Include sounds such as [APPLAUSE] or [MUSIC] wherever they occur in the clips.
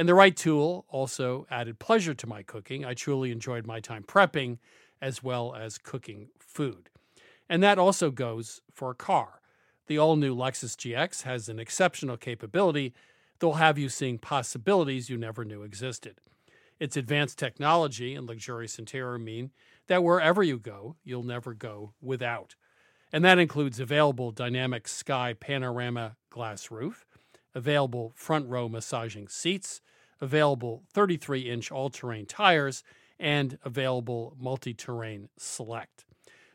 And the right tool also added pleasure to my cooking. I truly enjoyed my time prepping as well as cooking food. And that also goes for a car. The all new Lexus GX has an exceptional capability that will have you seeing possibilities you never knew existed. Its advanced technology and luxurious interior mean that wherever you go, you'll never go without. And that includes available dynamic sky panorama glass roof, available front row massaging seats, available 33 inch all terrain tires, and available multi terrain select.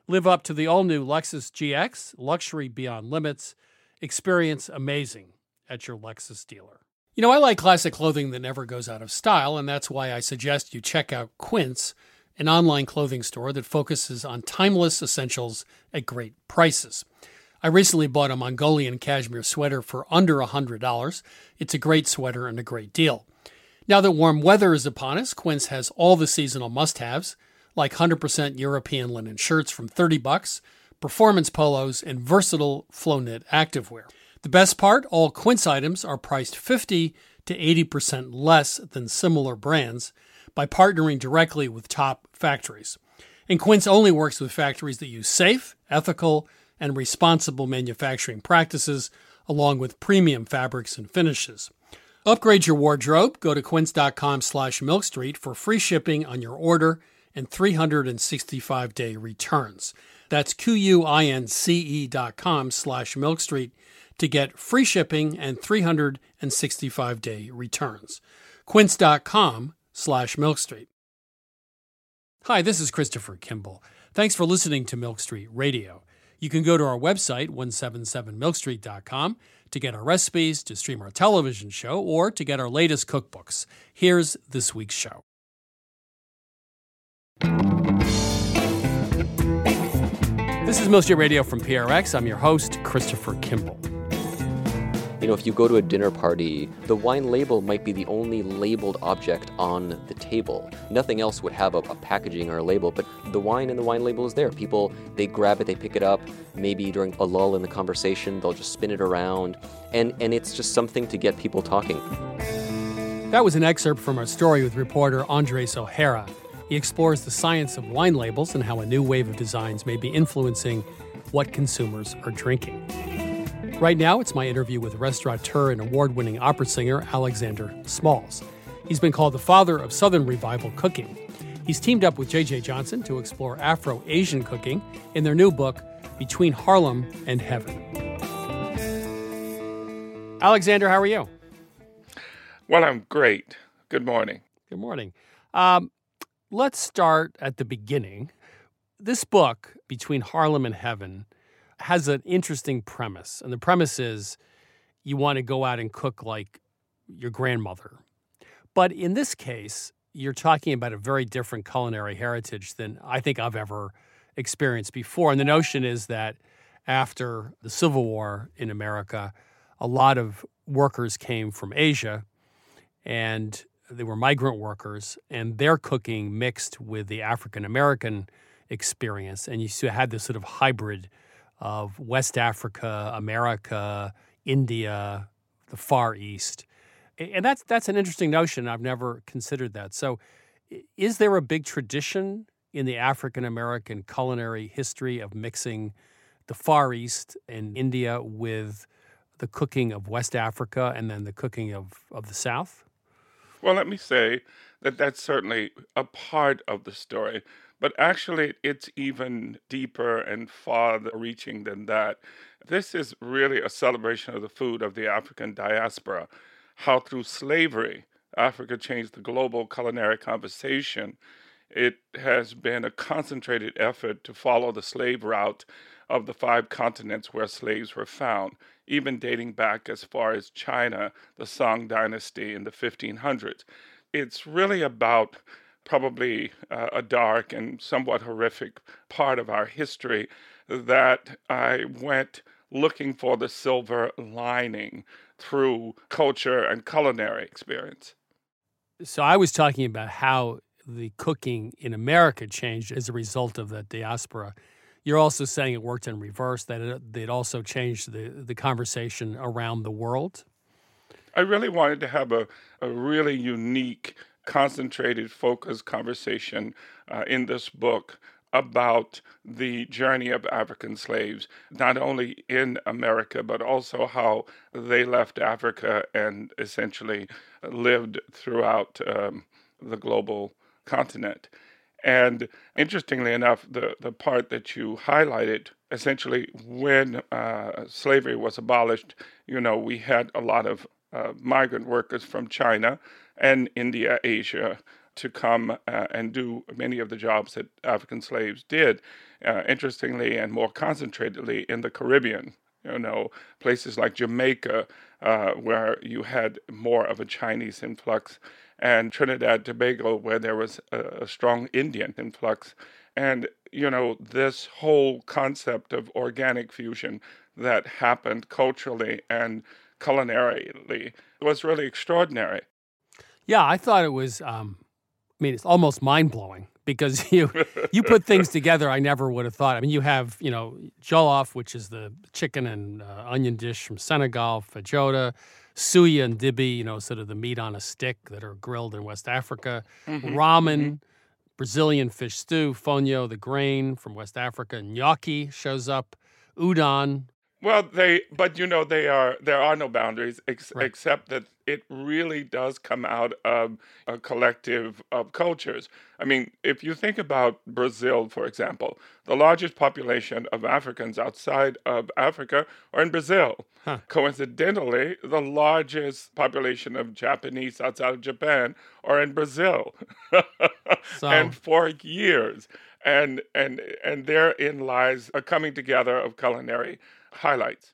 Live up to the all new Lexus GX, luxury beyond limits. Experience amazing at your Lexus dealer. You know, I like classic clothing that never goes out of style, and that's why I suggest you check out Quince, an online clothing store that focuses on timeless essentials at great prices. I recently bought a Mongolian cashmere sweater for under $100. It's a great sweater and a great deal. Now that warm weather is upon us, Quince has all the seasonal must-haves, like 100% European linen shirts from 30 bucks, performance polos, and versatile flow knit activewear. The best part, all Quince items are priced 50 to 80% less than similar brands by partnering directly with top factories. And Quince only works with factories that use safe, ethical, and responsible manufacturing practices along with premium fabrics and finishes. Upgrade your wardrobe. Go to quince.com slash milkstreet for free shipping on your order and 365 day returns. That's Q-U-I-N-C-E dot com slash milkstreet to get free shipping and 365 day returns. Quince.com slash milkstreet. Hi, this is Christopher Kimball. Thanks for listening to Milk Street Radio. You can go to our website, 177milkstreet.com, to get our recipes, to stream our television show, or to get our latest cookbooks. Here's this week's show. This is Milk Street Radio from PRX. I'm your host, Christopher Kimball. You know, if you go to a dinner party, the wine label might be the only labeled object on the table. Nothing else would have a, a, packaging or a label, but the wine and the wine label is there. People, they grab it, they pick it up. Maybe during a lull in the conversation, they'll just spin it around. And, and it's just something to get people talking. That was an excerpt from our story with reporter Andres O'Hara. He explores the science of wine labels and how a new wave of designs may be influencing what consumers are drinking. Right now, it's my interview with restaurateur and award winning opera singer Alexander Smalls. He's been called the father of Southern revival cooking. He's teamed up with J.J. Johnson to explore Afro Asian cooking in their new book, Between Harlem and Heaven. Alexander, how are you? Well, I'm great. Good morning. Good morning. Um, let's start at the beginning. This book, Between Harlem and Heaven, has an interesting premise. And the premise is you want to go out and cook like your grandmother. But in this case, you're talking about a very different culinary heritage than I think I've ever experienced before. And the notion is that after the Civil War in America, a lot of workers came from Asia and they were migrant workers, and their cooking mixed with the African American experience. And you had this sort of hybrid of West Africa, America, India, the Far East. And that's that's an interesting notion. I've never considered that. So is there a big tradition in the African American culinary history of mixing the Far East and India with the cooking of West Africa and then the cooking of, of the South? Well, let me say that that's certainly a part of the story. But actually, it's even deeper and farther reaching than that. This is really a celebration of the food of the African diaspora, how through slavery, Africa changed the global culinary conversation. It has been a concentrated effort to follow the slave route of the five continents where slaves were found, even dating back as far as China, the Song dynasty in the 1500s. It's really about probably uh, a dark and somewhat horrific part of our history that I went looking for the silver lining through culture and culinary experience. So I was talking about how the cooking in America changed as a result of that diaspora. You're also saying it worked in reverse, that it, it also changed the, the conversation around the world? I really wanted to have a, a really unique concentrated, focused conversation uh, in this book about the journey of African slaves, not only in America, but also how they left Africa and essentially lived throughout um, the global continent. And interestingly enough, the, the part that you highlighted, essentially, when uh, slavery was abolished, you know, we had a lot of uh, migrant workers from China and India, Asia, to come uh, and do many of the jobs that African slaves did. Uh, interestingly, and more concentratedly in the Caribbean, you know, places like Jamaica, uh, where you had more of a Chinese influx, and Trinidad Tobago, where there was a, a strong Indian influx. And, you know, this whole concept of organic fusion that happened culturally and culinarily was really extraordinary. Yeah, I thought it was. Um, I mean, it's almost mind blowing because [LAUGHS] you you put things together I never would have thought. I mean, you have you know jollof, which is the chicken and uh, onion dish from Senegal, feijoada, suya and dibi, you know, sort of the meat on a stick that are grilled in West Africa, mm-hmm. ramen. Mm-hmm. Brazilian fish stew, fonio, the grain from West Africa, gnocchi shows up, udon, well, they, but you know, they are there are no boundaries ex- right. except that it really does come out of a collective of cultures. I mean, if you think about Brazil, for example, the largest population of Africans outside of Africa are in Brazil. Huh. Coincidentally, the largest population of Japanese outside of Japan are in Brazil, [LAUGHS] so. and for years, and and and therein lies a coming together of culinary highlights.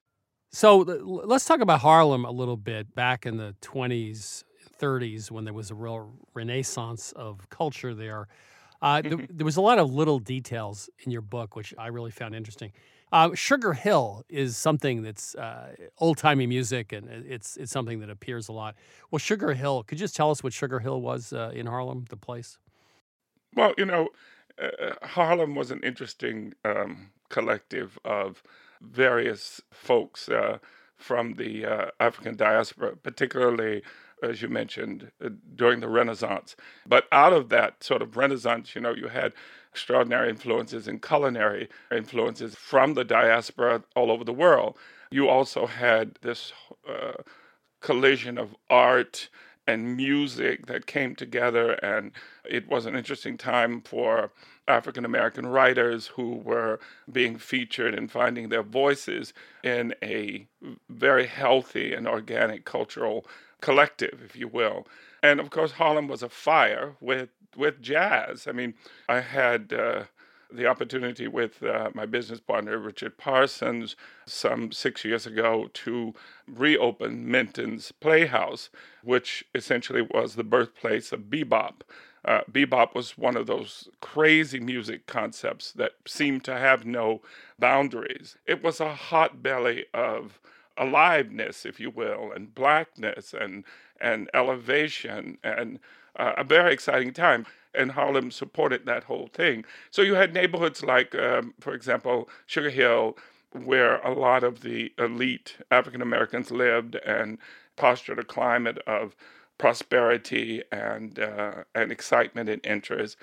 So let's talk about Harlem a little bit. Back in the 20s, 30s, when there was a real renaissance of culture there, uh, th- there was a lot of little details in your book, which I really found interesting. Uh, Sugar Hill is something that's uh, old timey music, and it's it's something that appears a lot. Well, Sugar Hill, could you just tell us what Sugar Hill was uh, in Harlem, the place? Well, you know, uh, Harlem was an interesting um, collective of various folks uh, from the uh, African diaspora, particularly, as you mentioned, uh, during the Renaissance. But out of that sort of Renaissance, you know, you had extraordinary influences and culinary influences from the diaspora all over the world. you also had this uh, collision of art and music that came together, and it was an interesting time for African American writers who were being featured and finding their voices in a very healthy and organic cultural collective, if you will. And of course, Harlem was afire with with jazz. I mean, I had uh, the opportunity with uh, my business partner Richard Parsons some six years ago to reopen Minton's Playhouse, which essentially was the birthplace of bebop. Uh, bebop was one of those crazy music concepts that seemed to have no boundaries. It was a hot belly of aliveness, if you will, and blackness and and elevation and uh, a very exciting time. And Harlem supported that whole thing. So you had neighborhoods like, um, for example, Sugar Hill, where a lot of the elite African Americans lived and postured a climate of prosperity and uh, and excitement and interest.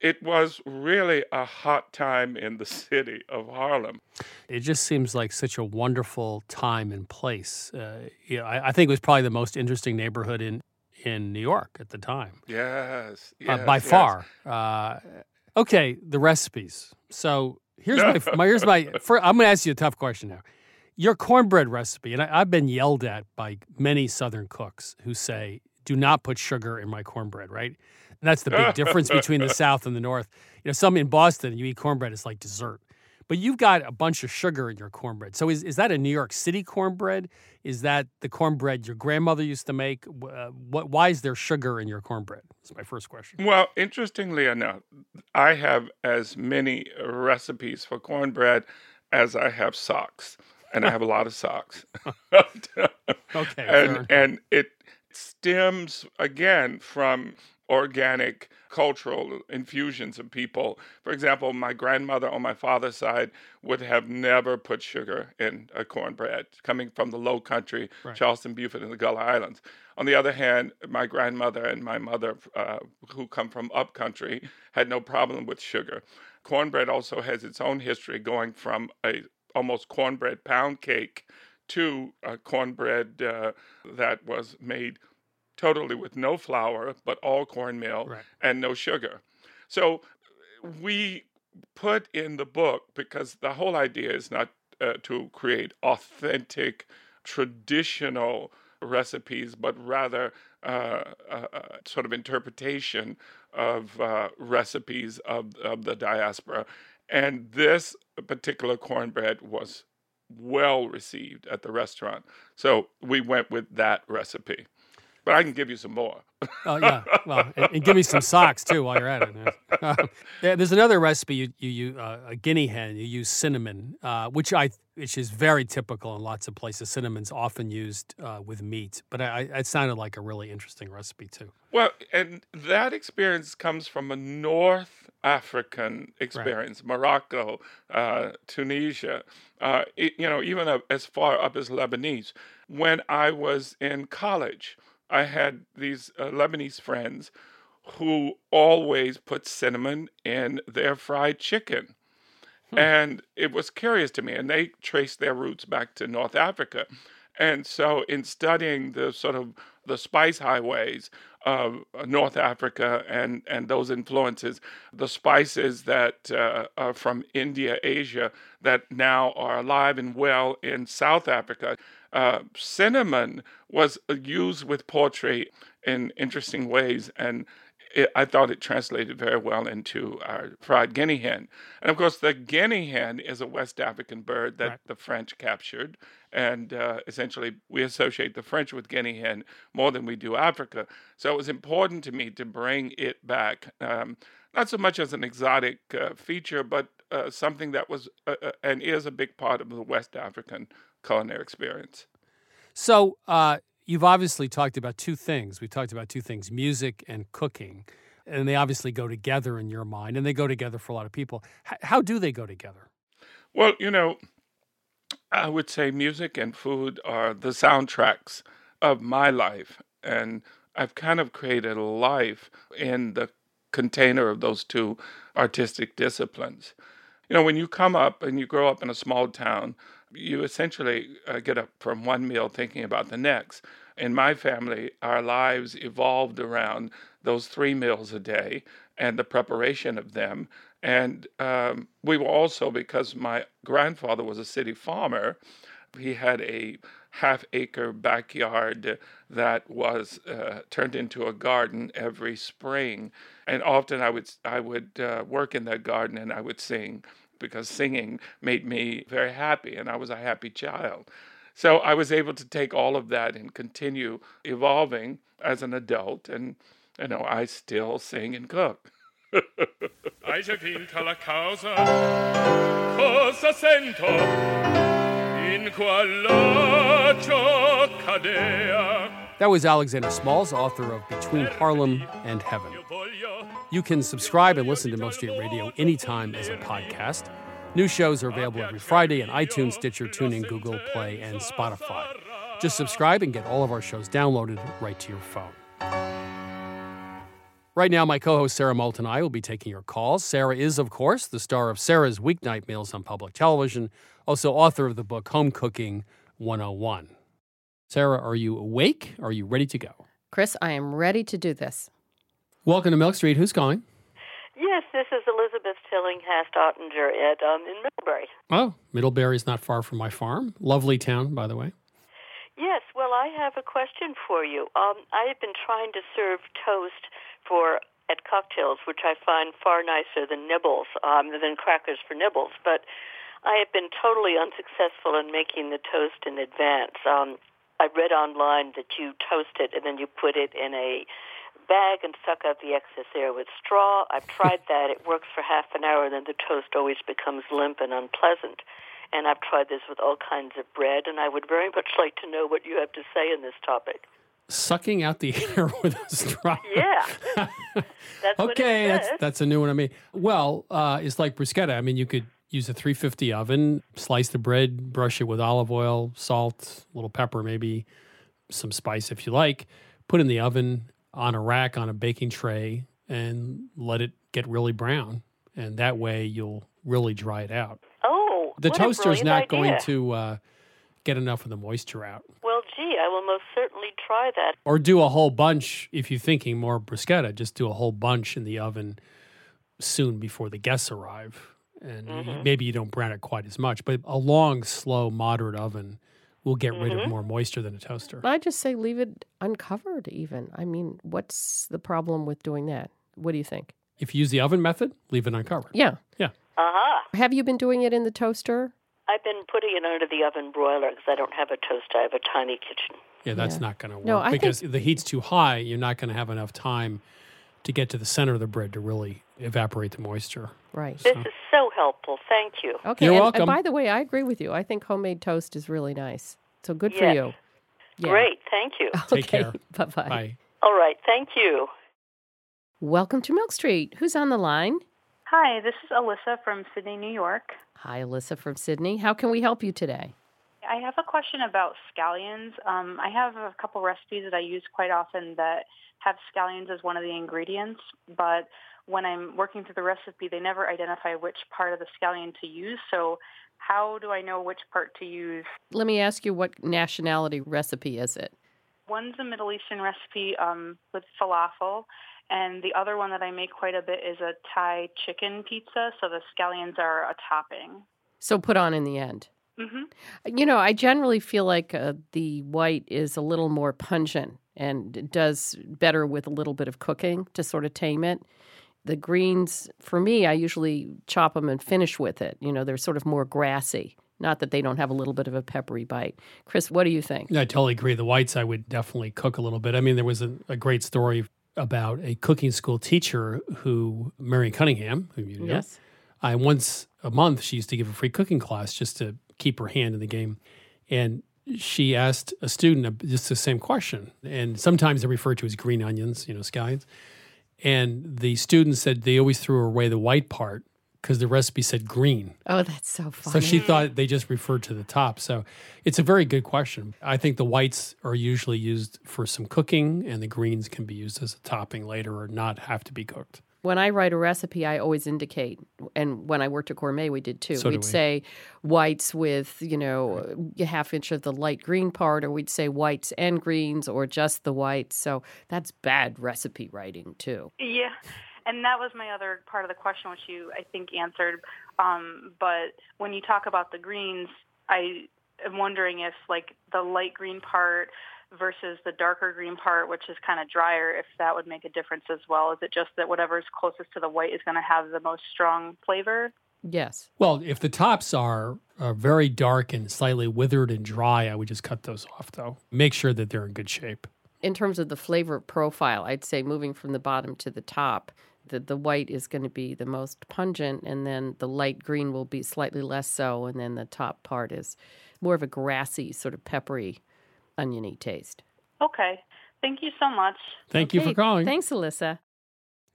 It was really a hot time in the [LAUGHS] city of Harlem. It just seems like such a wonderful time and place. Uh, you know, I, I, think it was probably the most interesting neighborhood in in New York at the time. Yes, yes uh, by yes. far. Uh, okay, the recipes. So here's my, my here's my. [LAUGHS] First, I'm going to ask you a tough question now. Your cornbread recipe, and I, I've been yelled at by many Southern cooks who say do not put sugar in my cornbread, right? And that's the big difference between the [LAUGHS] South and the North. You know, some in Boston, you eat cornbread, it's like dessert. But you've got a bunch of sugar in your cornbread. So is, is that a New York City cornbread? Is that the cornbread your grandmother used to make? Uh, what, why is there sugar in your cornbread? That's my first question. Well, interestingly enough, I have as many recipes for cornbread as I have socks. And I have a lot of socks. [LAUGHS] okay. [LAUGHS] and, and it stems again from organic cultural infusions of people. For example, my grandmother on my father's side would have never put sugar in a cornbread, coming from the low country, right. Charleston, Beaufort, and the Gullah Islands. On the other hand, my grandmother and my mother, uh, who come from up country, had no problem with sugar. Cornbread also has its own history, going from a almost cornbread pound cake to a cornbread uh, that was made totally with no flour, but all cornmeal right. and no sugar. So we put in the book because the whole idea is not uh, to create authentic, traditional recipes, but rather uh, uh, uh sort of interpretation of uh, recipes of, of the diaspora. And this particular cornbread was well received at the restaurant. So we went with that recipe. But I can give you some more. oh yeah, well, [LAUGHS] and, and, give me some socks too while you're at it. [LAUGHS] Um, yeah, there's another recipe you you, you uh, a guinea hen. You use cinnamon, uh, which I which is very typical in lots of places. Cinnamon's often used uh, with meat, but I, it sounded like a really interesting recipe too. Well, and that experience comes from a North African experience, right. Morocco, uh, Tunisia, uh, it, you know, even as far up as Lebanese. When I was in college I had these uh, Lebanese friends who always put cinnamon in their fried chicken. Hmm. And it was curious to me, and they traced their roots back to North Africa. And so, in studying the sort of the spice highways of North Africa and, and those influences, the spices that uh, are from India, Asia, that now are alive and well in South Africa, uh, cinnamon was used with poetry in interesting ways, and it, I thought it translated very well into our fried guinea hen. And of course, the guinea hen is a West African bird that right. the French captured. And uh, essentially, we associate the French with guinea hen more than we do Africa. So it was important to me to bring it back, um, not so much as an exotic uh, feature, but uh, something that was uh, uh, and is a big part of the West African culinary experience. So, uh, you've obviously talked about two things. We've talked about two things music and cooking. And they obviously go together in your mind, and they go together for a lot of people. H- how do they go together? Well, you know, I would say music and food are the soundtracks of my life. And I've kind of created a life in the container of those two artistic disciplines. You know, when you come up and you grow up in a small town, you essentially uh, get up from one meal thinking about the next. In my family, our lives evolved around those three meals a day and the preparation of them. And um, we were also, because my grandfather was a city farmer, he had a half acre backyard that was uh, turned into a garden every spring. And often I would, I would uh, work in that garden and I would sing because singing made me very happy and I was a happy child. So I was able to take all of that and continue evolving as an adult. And, you know, I still sing and cook. [LAUGHS] La causa, cosa sento in cadea. That was Alexander Smalls, author of Between Harlem and Heaven. You can subscribe and listen to Milk Street Radio anytime as a podcast. New shows are available every Friday on iTunes, Stitcher, TuneIn, Google Play, and Spotify. Just subscribe and get all of our shows downloaded right to your phone. Right now, my co host Sarah Moulton and I will be taking your calls. Sarah is, of course, the star of Sarah's Weeknight Meals on public television, also author of the book Home Cooking 101. Sarah, are you awake? Are you ready to go? Chris, I am ready to do this. Welcome to Milk Street. Who's calling? Yes, this is Elizabeth Tillinghast Ottinger at um, in Middlebury. Oh, Middlebury is not far from my farm. Lovely town, by the way. Yes, well, I have a question for you. Um, I have been trying to serve toast for at cocktails, which I find far nicer than nibbles, um, than crackers for nibbles. But I have been totally unsuccessful in making the toast in advance. Um, I read online that you toast it and then you put it in a bag and suck out the excess air with straw. I've tried that. It works for half an hour, and then the toast always becomes limp and unpleasant. And I've tried this with all kinds of bread, and I would very much like to know what you have to say in this topic. Sucking out the [LAUGHS] air with a straw. Yeah. [LAUGHS] That's okay, that's that's a new one. I mean, well, uh, it's like bruschetta. I mean, you could use a 350 oven, slice the bread, brush it with olive oil, salt, a little pepper, maybe some spice if you like. Put in the oven, on a rack on a baking tray and let it get really brown. And that way you'll really dry it out. Oh, the toaster is not idea. going to uh, get enough of the moisture out. Well, gee, I will most certainly try that. Or do a whole bunch if you're thinking more bruschetta. Just do a whole bunch in the oven soon before the guests arrive, and mm-hmm. maybe you don't brown it quite as much. But a long, slow, moderate oven will get rid mm-hmm. of more moisture than a toaster. I just say leave it uncovered, even. I mean, what's the problem with doing that? What do you think? If you use the oven method, leave it uncovered. Yeah. Yeah. Uh huh. Have you been doing it in the toaster? I've been putting it under the oven broiler because I don't have a toaster. I have a tiny kitchen. Yeah, that's yeah. not going to work no, because think... the heat's too high. You're not going to have enough time to get to the center of the bread to really evaporate the moisture. Right. This is so helpful. Thank you. Okay. You're and, welcome. And by the way, I agree with you. I think homemade toast is really nice. So good yes. for you. Yeah. Great. Thank you. [LAUGHS] Take care. [LAUGHS] Bye-bye. Bye. All right. Thank you. Welcome to Milk Street. Who's on the line? Hi, this is Alyssa from Sidney, New York. Hi, Alyssa from Sidney. How can we help you today? I have a question about scallions. Um, I have a couple recipes that I use quite often that have scallions as one of the ingredients, but when I'm working through the recipe, they never identify which part of the scallion to use. So, how do I know which part to use? Let me ask you what nationality recipe is it? One's a Middle Eastern recipe um, with falafel, and the other one that I make quite a bit is a Thai chicken pizza. So the scallions are a topping. So put on in the end. Mm-hmm. You know, I generally feel like uh, the white is a little more pungent and does better with a little bit of cooking to sort of tame it. The greens, for me, I usually chop them and finish with it. You know, they're sort of more grassy. Not that they don't have a little bit of a peppery bite. Chris, what do you think? I totally agree. The whites, I would definitely cook a little bit. I mean, there was a, a great story about a cooking school teacher who, Mary Cunningham, who you know, yes. I once a month she used to give a free cooking class just to keep her hand in the game, and she asked a student just the same question, and sometimes they're referred to as green onions, you know, scallions. And the students said they always threw away the white part because the recipe said green. Oh, that's so funny. So she thought they just referred to the top. So it's a very good question. I think the whites are usually used for some cooking, and the greens can be used as a topping later or not have to be cooked. When I write a recipe, I always indicate, and when I worked at Gourmet, we did too. So we'd we. say whites with, you know, a half inch of the light green part, or we'd say whites and greens, or just the whites. So that's bad recipe writing too. Yeah, and that was my other part of the question, which you I think answered. Um, but when you talk about the greens, I am wondering if like the light green part versus the darker green part, which is kind of drier, if that would make a difference as well. Is it just that whatever's closest to the white is going to have the most strong flavor? Yes. Well, if the tops are, are very dark and slightly withered and dry, I would just cut those off, though. Make sure that they're in good shape. In terms of the flavor profile, I'd say moving from the bottom to the top, the, the white is going to be the most pungent, and then the light green will be slightly less so, and then the top part is more of a grassy, sort of peppery, oniony taste. Okay. Thank you so much. Thank you for calling. Thanks, Alyssa.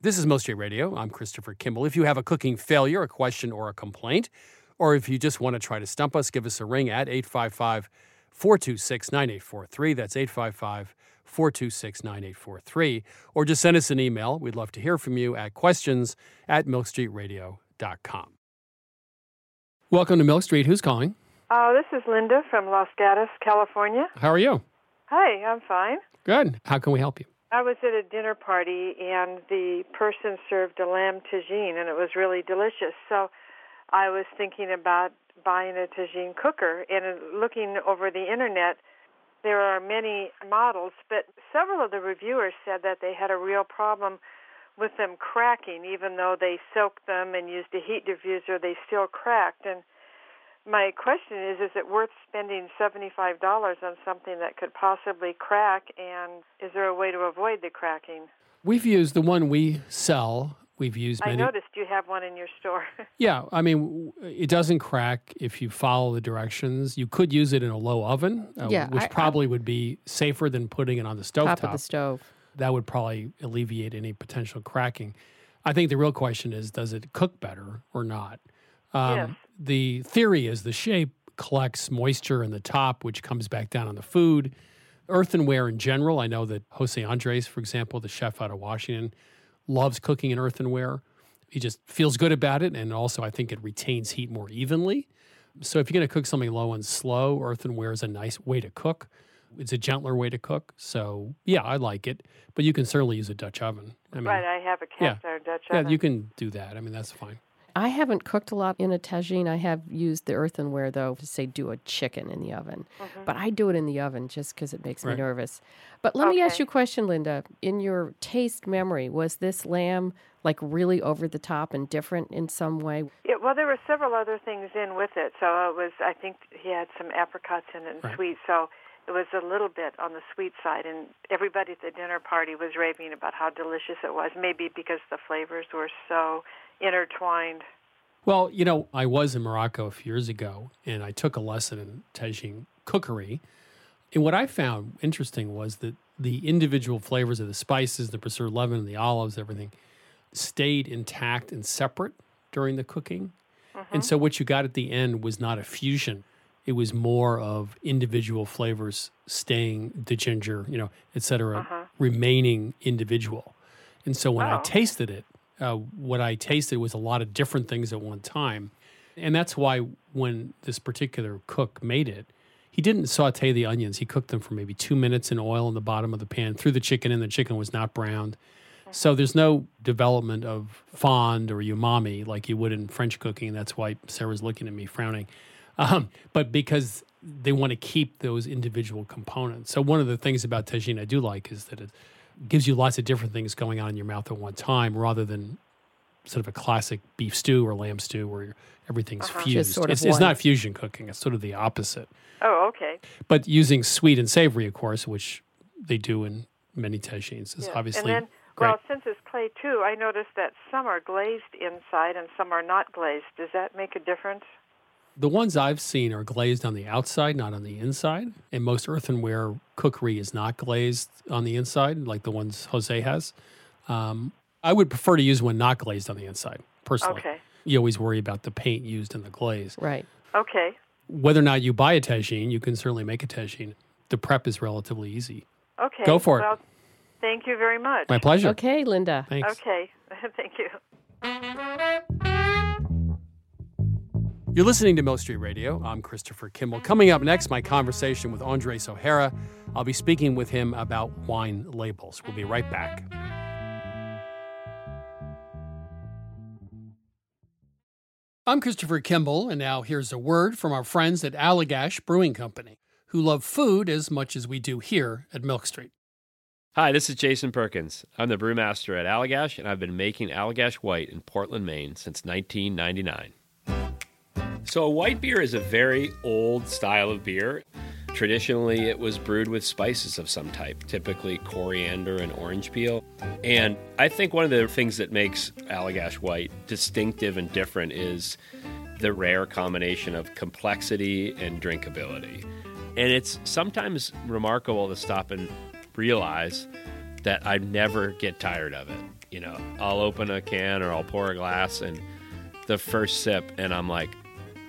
This is Milk Street Radio. I'm Christopher Kimball. If you have a cooking failure, a question, or a complaint, or if you just want to try to stump us, give us a ring at 855 426 9843. That's 855 426 9843. Or just send us an email. We'd love to hear from you at questions at milkstreetradio.com. Welcome to Milk Street. Who's calling? Oh, this is Linda from Los Gatos, California. How are you? Hi, I'm fine. Good. How can we help you? I was at a dinner party and the person served a lamb tagine and it was really delicious. So I was thinking about buying a tagine cooker and uh, looking over the internet there are many models, but several of the reviewers said that they had a real problem with them cracking even though they soaked them and used a heat diffuser, they still cracked and my question is is it worth spending $75 on something that could possibly crack and is there a way to avoid the cracking We've used the one we sell. We've used i noticed you have one in your store [LAUGHS] Yeah, I mean, it doesn't crack if you follow the directions. You could use it in a low oven, uh, Yeah, which I- I- probably would be safer than putting it on the stove Top of the stove. That would probably alleviate any potential cracking. I think the real question is, does it cook better or not? Um, Yes. The theory is the shape collects moisture in the top, which comes back down on the food. Earthenware in general, I know that Jose Andres, for example, the chef out of Washington, loves cooking in earthenware. He just feels good about it, and also I think it retains heat more evenly. So if you're going to cook something low and slow, earthenware is a nice way to cook. It's a gentler way to cook. So yeah, I like it, but you can certainly use a Dutch oven. I mean, right i have a yeah. cast iron dutch yeah, oven Yeah, you can do that. I mean, that's fine. I haven't cooked a lot in a tagine. I have used the earthenware though to say do a chicken in the oven, mm-hmm. but I do it in the oven just because it makes Right. me nervous. But let me ask you a question, Linda. In your taste memory, was this lamb like really over the top and different in some way? Yeah, well, there were several other things in with it. So it was, I think he had some apricots in it and Right. sweet. So it was a little bit on the sweet side. And everybody at the dinner party was raving about how delicious it was, maybe because the flavors were so intertwined. Well, you know, I was in Morocco a few years ago and I took a lesson in tagine cookery. And what I found interesting was that the individual flavors of the spices, the preserved lemon, the olives, everything stayed intact and separate during the cooking. Mm-hmm. And so what you got at the end was not a fusion. It was more of individual flavors staying the ginger, you know, et cetera, uh-huh. remaining individual. And so when I Oh. tasted it, uh, what I tasted was a lot of different things at one time. And that's why when this particular cook made it, he didn't saute the onions. He cooked them for maybe two minutes in oil in the bottom of the pan, threw the chicken in. The chicken was not browned. So there's no development of fond or umami like you would in French cooking. That's why Sarah's looking at me frowning. Um, but because they want to keep those individual components. So one of the things about tagine I do like is that it gives you lots of different things going on in your mouth at one time rather than sort of a classic beef stew or lamb stew where everything's uh-huh. fused. sort of it's, it's not fusion cooking. It's sort of the opposite. Oh, okay. But using sweet and savory, of course, which they do in many tagines, is Yeah. obviously and then, great. well, since it's clay too, I noticed that some are glazed inside and some are not glazed. Does that make a difference? The ones I've seen are glazed on the outside, not on the inside. And most earthenware cookery is not glazed on the inside, like the ones Jose has. Um, I would prefer to use one not glazed on the inside, personally. Okay. You always worry about the paint used in the glaze. Right. Okay. Whether or not you buy a tagine, you can certainly make a tagine. The prep is relatively easy. Okay. Go for it. Thank you very much. My pleasure. Okay, Linda. Thanks. Okay. [LAUGHS] Thank you. You're listening to Milk Street Radio. I'm Christopher Kimball. Coming up next, my conversation with Andres O'Hara. I'll be speaking with him about wine labels. We'll be right back. I'm Christopher Kimball, and now here's a word from our friends at Allagash Brewing Company, who love food as much as we do here at Milk Street. Hi, this is Jason Perkins. I'm the brewmaster at Allagash, and I've been making Allagash White in Portland, Maine since 1999. So, a white beer is a very old style of beer. Traditionally, it was brewed with spices of some type, typically coriander and orange peel. And I think one of the things that makes Allagash White distinctive and different is the rare combination of complexity and drinkability. And it's sometimes remarkable to stop and realize that I never get tired of it. You know, I'll open a can or I'll pour a glass and the first sip, and I'm like,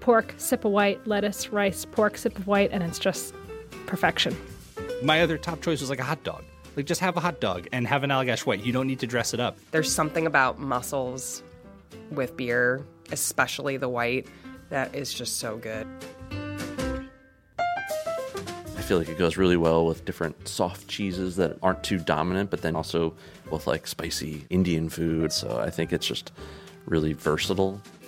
pork, sip of white, lettuce, rice, pork, sip of white, and it's just perfection. My other top choice was like a hot dog. Like just have a hot dog and have an Allagash White. You don't need to dress it up. There's something about mussels with beer, especially the white, that is just so good. I feel like it goes really well with different soft cheeses that aren't too dominant, but then also with like spicy Indian food. So I think it's just really versatile.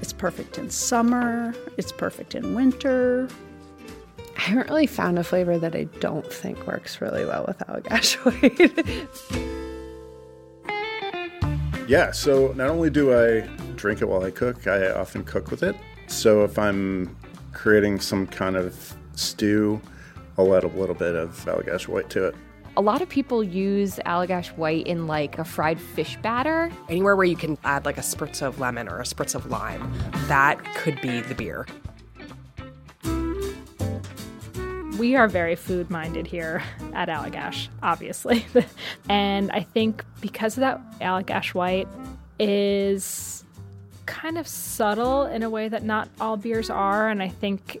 It's perfect in summer. It's perfect in winter. I haven't really found a flavor that I don't think works really well with Allagash [LAUGHS] White. Yeah, so not only do I drink it while I cook, I often cook with it. So if I'm creating some kind of stew, I'll add a little bit of Allagash White to it. A lot of people use Allagash White in like a fried fish batter. Anywhere where you can add like a spritz of lemon or a spritz of lime, that could be the beer. We are very food minded here at Allagash, obviously. [LAUGHS] and I think because of that, Allagash White is kind of subtle in a way that not all beers are. And I think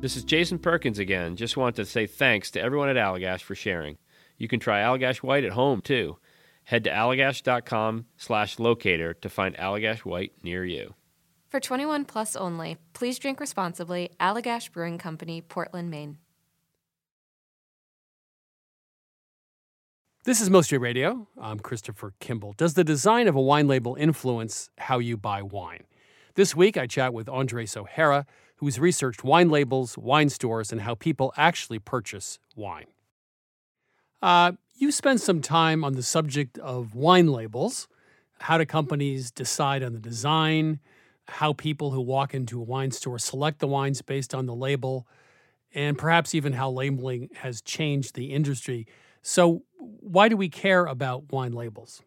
This is Jason Perkins again. Just want to say thanks to everyone at Allagash for sharing. You can try Allagash White at home too. Head to allagash.com slash locator to find Allagash White near you. For 21 plus only, please drink responsibly. Allagash Brewing Company, Portland, Maine. This is Milk Street Radio. I'm Christopher Kimball. Does the design of a wine label influence how you buy wine? This week, I chat with Andres O'Hara, who's researched wine labels, wine stores, and how people actually purchase wine. Uh, you spent some time on the subject of wine labels. How do companies decide on the design? how people who walk into a wine store select the wines based on the label, and perhaps even how labeling has changed the industry. So, why do we care about wine labels?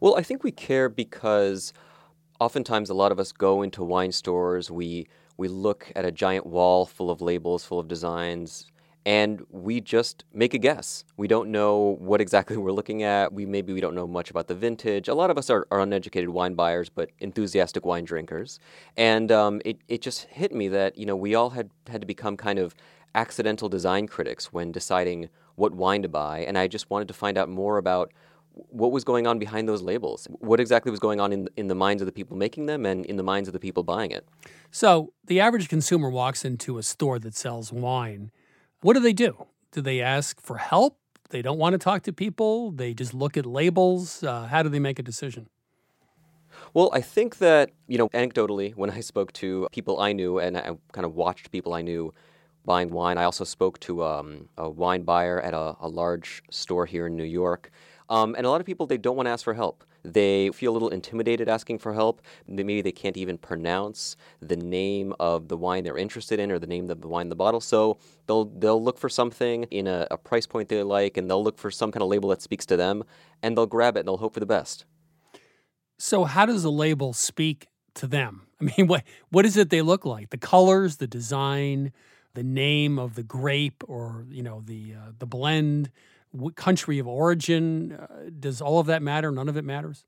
Well, I think we care because oftentimes a lot of us go into wine stores, we we look at a giant wall full of labels, full of designs, and we just make a guess. We don't know what exactly [LAUGHS] we're looking at. We maybe we don't know much about the vintage. A lot of us are, are uneducated wine buyers, but enthusiastic wine drinkers. And um, it it just hit me that you know we all had had to become kind of accidental design critics when deciding what wine to buy. And I just wanted to find out more about what was going on behind those labels. What exactly was going on in in the minds of the people making them and in the minds of the people buying it. So the average consumer walks into a store that sells wine what do they do? Do they ask for help? They don't want to talk to people. They just look at labels. Uh, how do they make a decision? Well, I think that, you know, anecdotally, when I spoke to people I knew and I kind of watched people I knew buying wine, I also spoke to um, a wine buyer at a, a, large store here in New York. Um, and a lot of people, they don't want to ask for help. They feel a little intimidated asking for help. Maybe they can't even pronounce the name of the wine they're interested in or the name of the wine in the bottle. So they'll they'll look for something in a, a price point they like, and they'll look for some kind of label that speaks to them, and they'll grab it and they'll hope for the best. So how does a label speak to them? [LAUGHS] I mean, what what is it they look like? The colors, the design, the name of the grape, or you know the uh, the blend country of origin? Uh, does all of that matter? None of it matters.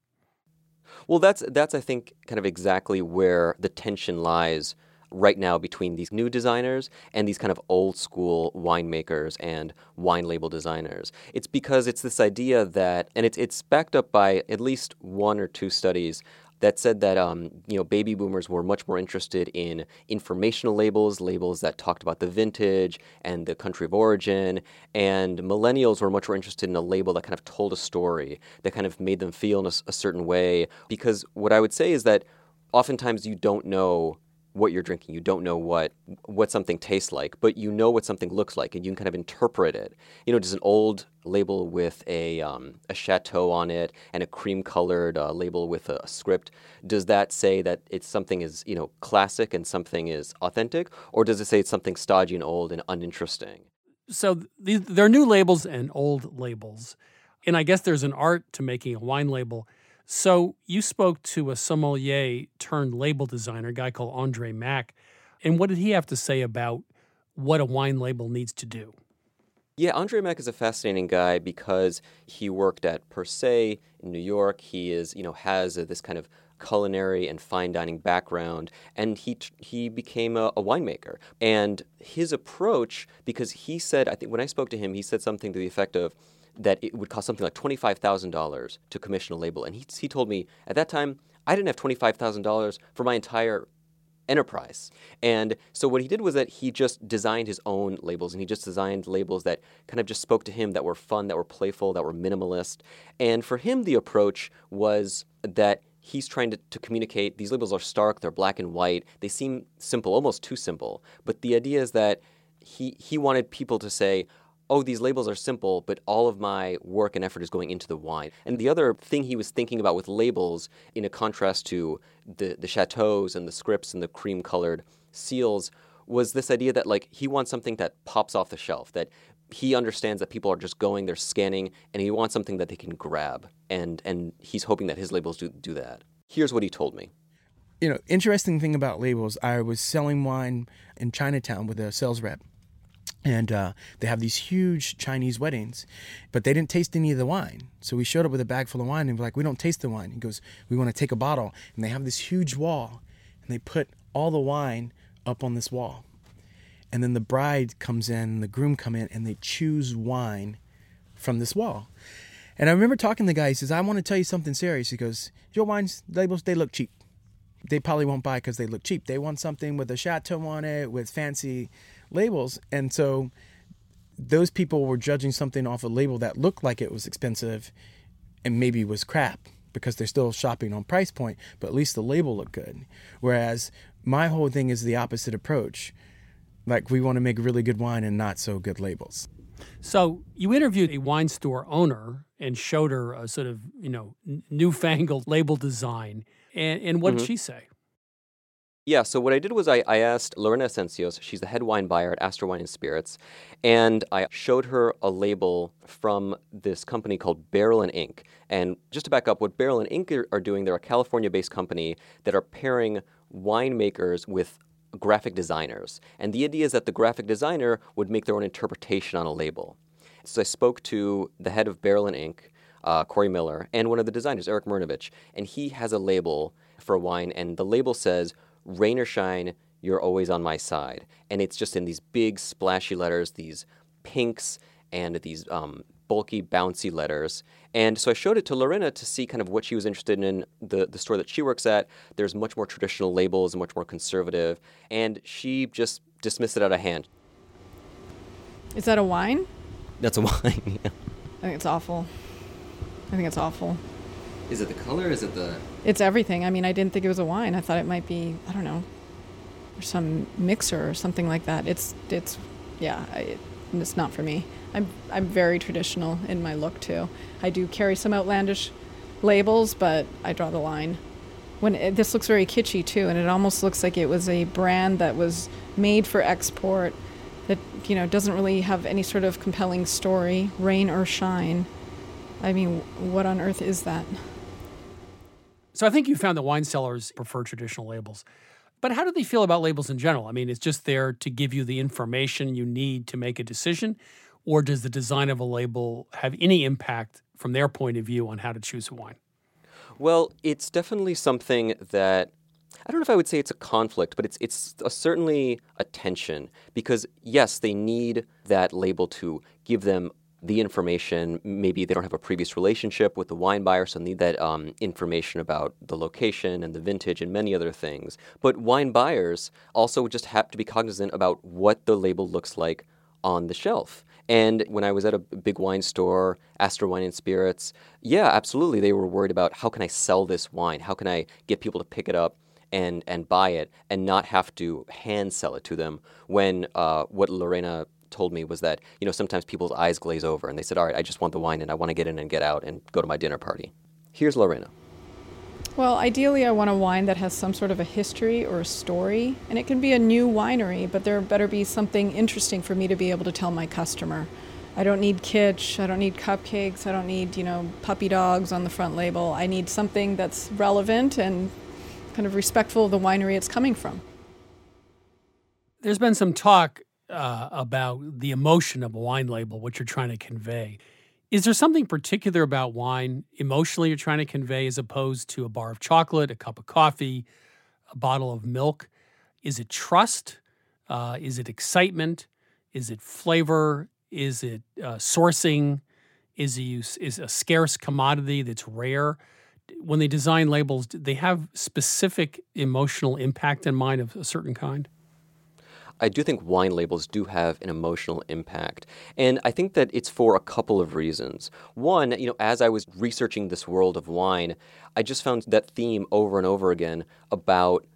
Well, that's that's I think kind of exactly where the tension lies right now between these new designers and these kind of old school winemakers and wine label designers. It's because it's this idea that, and it's it's backed up by at least one or two studies that said that um, you know baby boomers were much more interested in informational labels, labels that talked about the vintage and the country of origin, and millennials were much more interested in a label that kind of told a story, that kind of made them feel in a, a certain way. Because what I would say is that oftentimes you don't know what you're drinking. You don't know what what something tastes like, but you know what something looks like, and you can kind of interpret it. You know, does an old label with a um, a chateau on it and a cream colored uh, label with a, a, script does that say that it's something is you know classic and something is authentic, or does it say it's something stodgy and old and uninteresting? So these, there are new labels and old labels, and I guess there's an art to making a wine label so you spoke to a sommelier turned label designer, a guy called Andre Mack. And what did he have to say about what a wine label needs to do? Yeah, Andre Mack is a fascinating guy because he worked at Per Se in New York. He is, you know, has a, this kind of culinary and fine dining background, and he he became a, a, winemaker. And his approach, because he said, I think when I spoke to him, he said something to the effect of, that it would cost something like $25,000 to commission a label. And he, he told me at that time, I didn't have $25,000 for my entire enterprise. And so what he did was that he just designed his own labels and he just designed labels that kind of just spoke to him, that were fun, that were playful, that were minimalist. And for him, the approach was that he's trying to, to communicate these labels are stark, they're black and white, they seem simple, almost too simple. But the idea is that he, he wanted people to say, oh, these labels are simple, but all of my work and effort is going into the wine. And the other thing he was thinking about with labels, in a contrast to the, the chateaus and the scripts and the cream colored seals, was this idea that like he wants something that pops off the shelf, that he understands that people are just going, they're scanning, and he wants something that they can grab. And and he's hoping that his labels do do that. Here's what he told me. You know, interesting thing about labels, I was selling wine in Chinatown with a sales rep and uh, they have these huge Chinese weddings, but they didn't taste any of the wine. So we showed up with a bag full of wine and we're like, we don't taste the wine. He goes, we want to take a bottle. And they have this huge wall and they put all the wine up on this wall. And then the bride comes in and the groom come in and they choose wine from this wall. And I remember talking to the guy, he says, I want to tell you something serious. He goes, Your wines labels, they look cheap. They probably won't buy because they look cheap. They want something with a chateau on it, with fancy labels. And so those people were judging something off a label that looked like it was expensive and maybe was crap because they're still shopping on price point, but at least the label looked good. Whereas my whole thing is the opposite approach. Like we want to make really good wine and not so good labels. So you interviewed a wine store owner and showed her a sort of, you know, newfangled label design. And, and what mm-hmm. did she say? Yeah, so what I did was I, I asked Lorena Asencios, she's the head wine buyer at Astor Wine and Spirits, and I showed her a label from this company called Barrel and Ink. And just to back up, what Barrel and Ink are, doing, they're a California based company that are pairing winemakers with graphic designers. And the idea is that the graphic designer would make their own interpretation on a label. So I spoke to the head of Barrel and Ink, uh, Corey Miller, and one of the designers, Eric Murnovich, and he has a label for a wine, and the label says, rain or shine, you're always on my side. And it's just in these big splashy letters, these pinks and these um, bulky, bouncy letters. And so I showed it to Lorena to see kind of what she was interested in. The, the store that she works at, there's much more traditional labels and much more conservative. And she just dismissed it out of hand. Is that a wine? That's a [LAUGHS] wine, yeah. I think it's awful. I think it's awful. Is it the color? Is it the. It's everything. I mean, I didn't think it was a wine. I thought it might be, I don't know, some mixer or something like that. It's, it's, yeah, I, it's not for me. I'm, I'm very traditional in my look too. I do carry some outlandish labels, but I draw the line. When it, this looks very kitschy too, and it almost looks like it was a brand that was made for export that you know doesn't really have any sort of compelling story, rain or shine. I mean, what on earth is that? So I think you found that wine sellers prefer traditional labels. But how do they feel about labels in general? I mean, it's just there to give you the information you need to make a decision, or does the design of a label have any impact from their point of view on how to choose a wine? Well, it's definitely something that I don't know if I would say it's a conflict, but it's it's a, certainly a tension because yes, they need that label to give them the information. Maybe they don't have a previous relationship with the wine buyer, so need that um, information about the location and the vintage and many other things. But wine buyers also just have to be cognizant about what the label looks like on the shelf. And when I was at a big wine store, Astor Wine and Spirits, yeah, absolutely, they were worried about how can I sell this wine? How can I get people to pick it up and and buy it and not have to hand sell it to them? When uh, what Lorena told me was that you know sometimes people's eyes glaze over and they said, all right, I just want the wine and I want to get in and get out and go to my dinner party. Here's Lorena. Well, ideally, I want a wine that has some sort of a history or a story, and it can be a new winery, but there better be something interesting for me to be able to tell my customer. I don't need kitsch, I don't need cupcakes, I don't need, you know, puppy dogs on the front label. I need something that's relevant and kind of respectful of the winery it's coming from. There's been some talk uh, about the emotion of a wine label, what you're trying to convey. Is there something particular about wine emotionally you're trying to convey as opposed to a bar of chocolate, a cup of coffee, a bottle of milk? Is it trust? Uh, is it excitement? Is it flavor? Is it uh, sourcing? Is, it, is a scarce commodity that's rare? When they design labels, they have specific emotional impact in mind of a certain kind? I do think wine labels do have an emotional impact. And I think that it's for a couple of reasons. One, you know, as I was researching this world of wine, I just found that theme over and over again about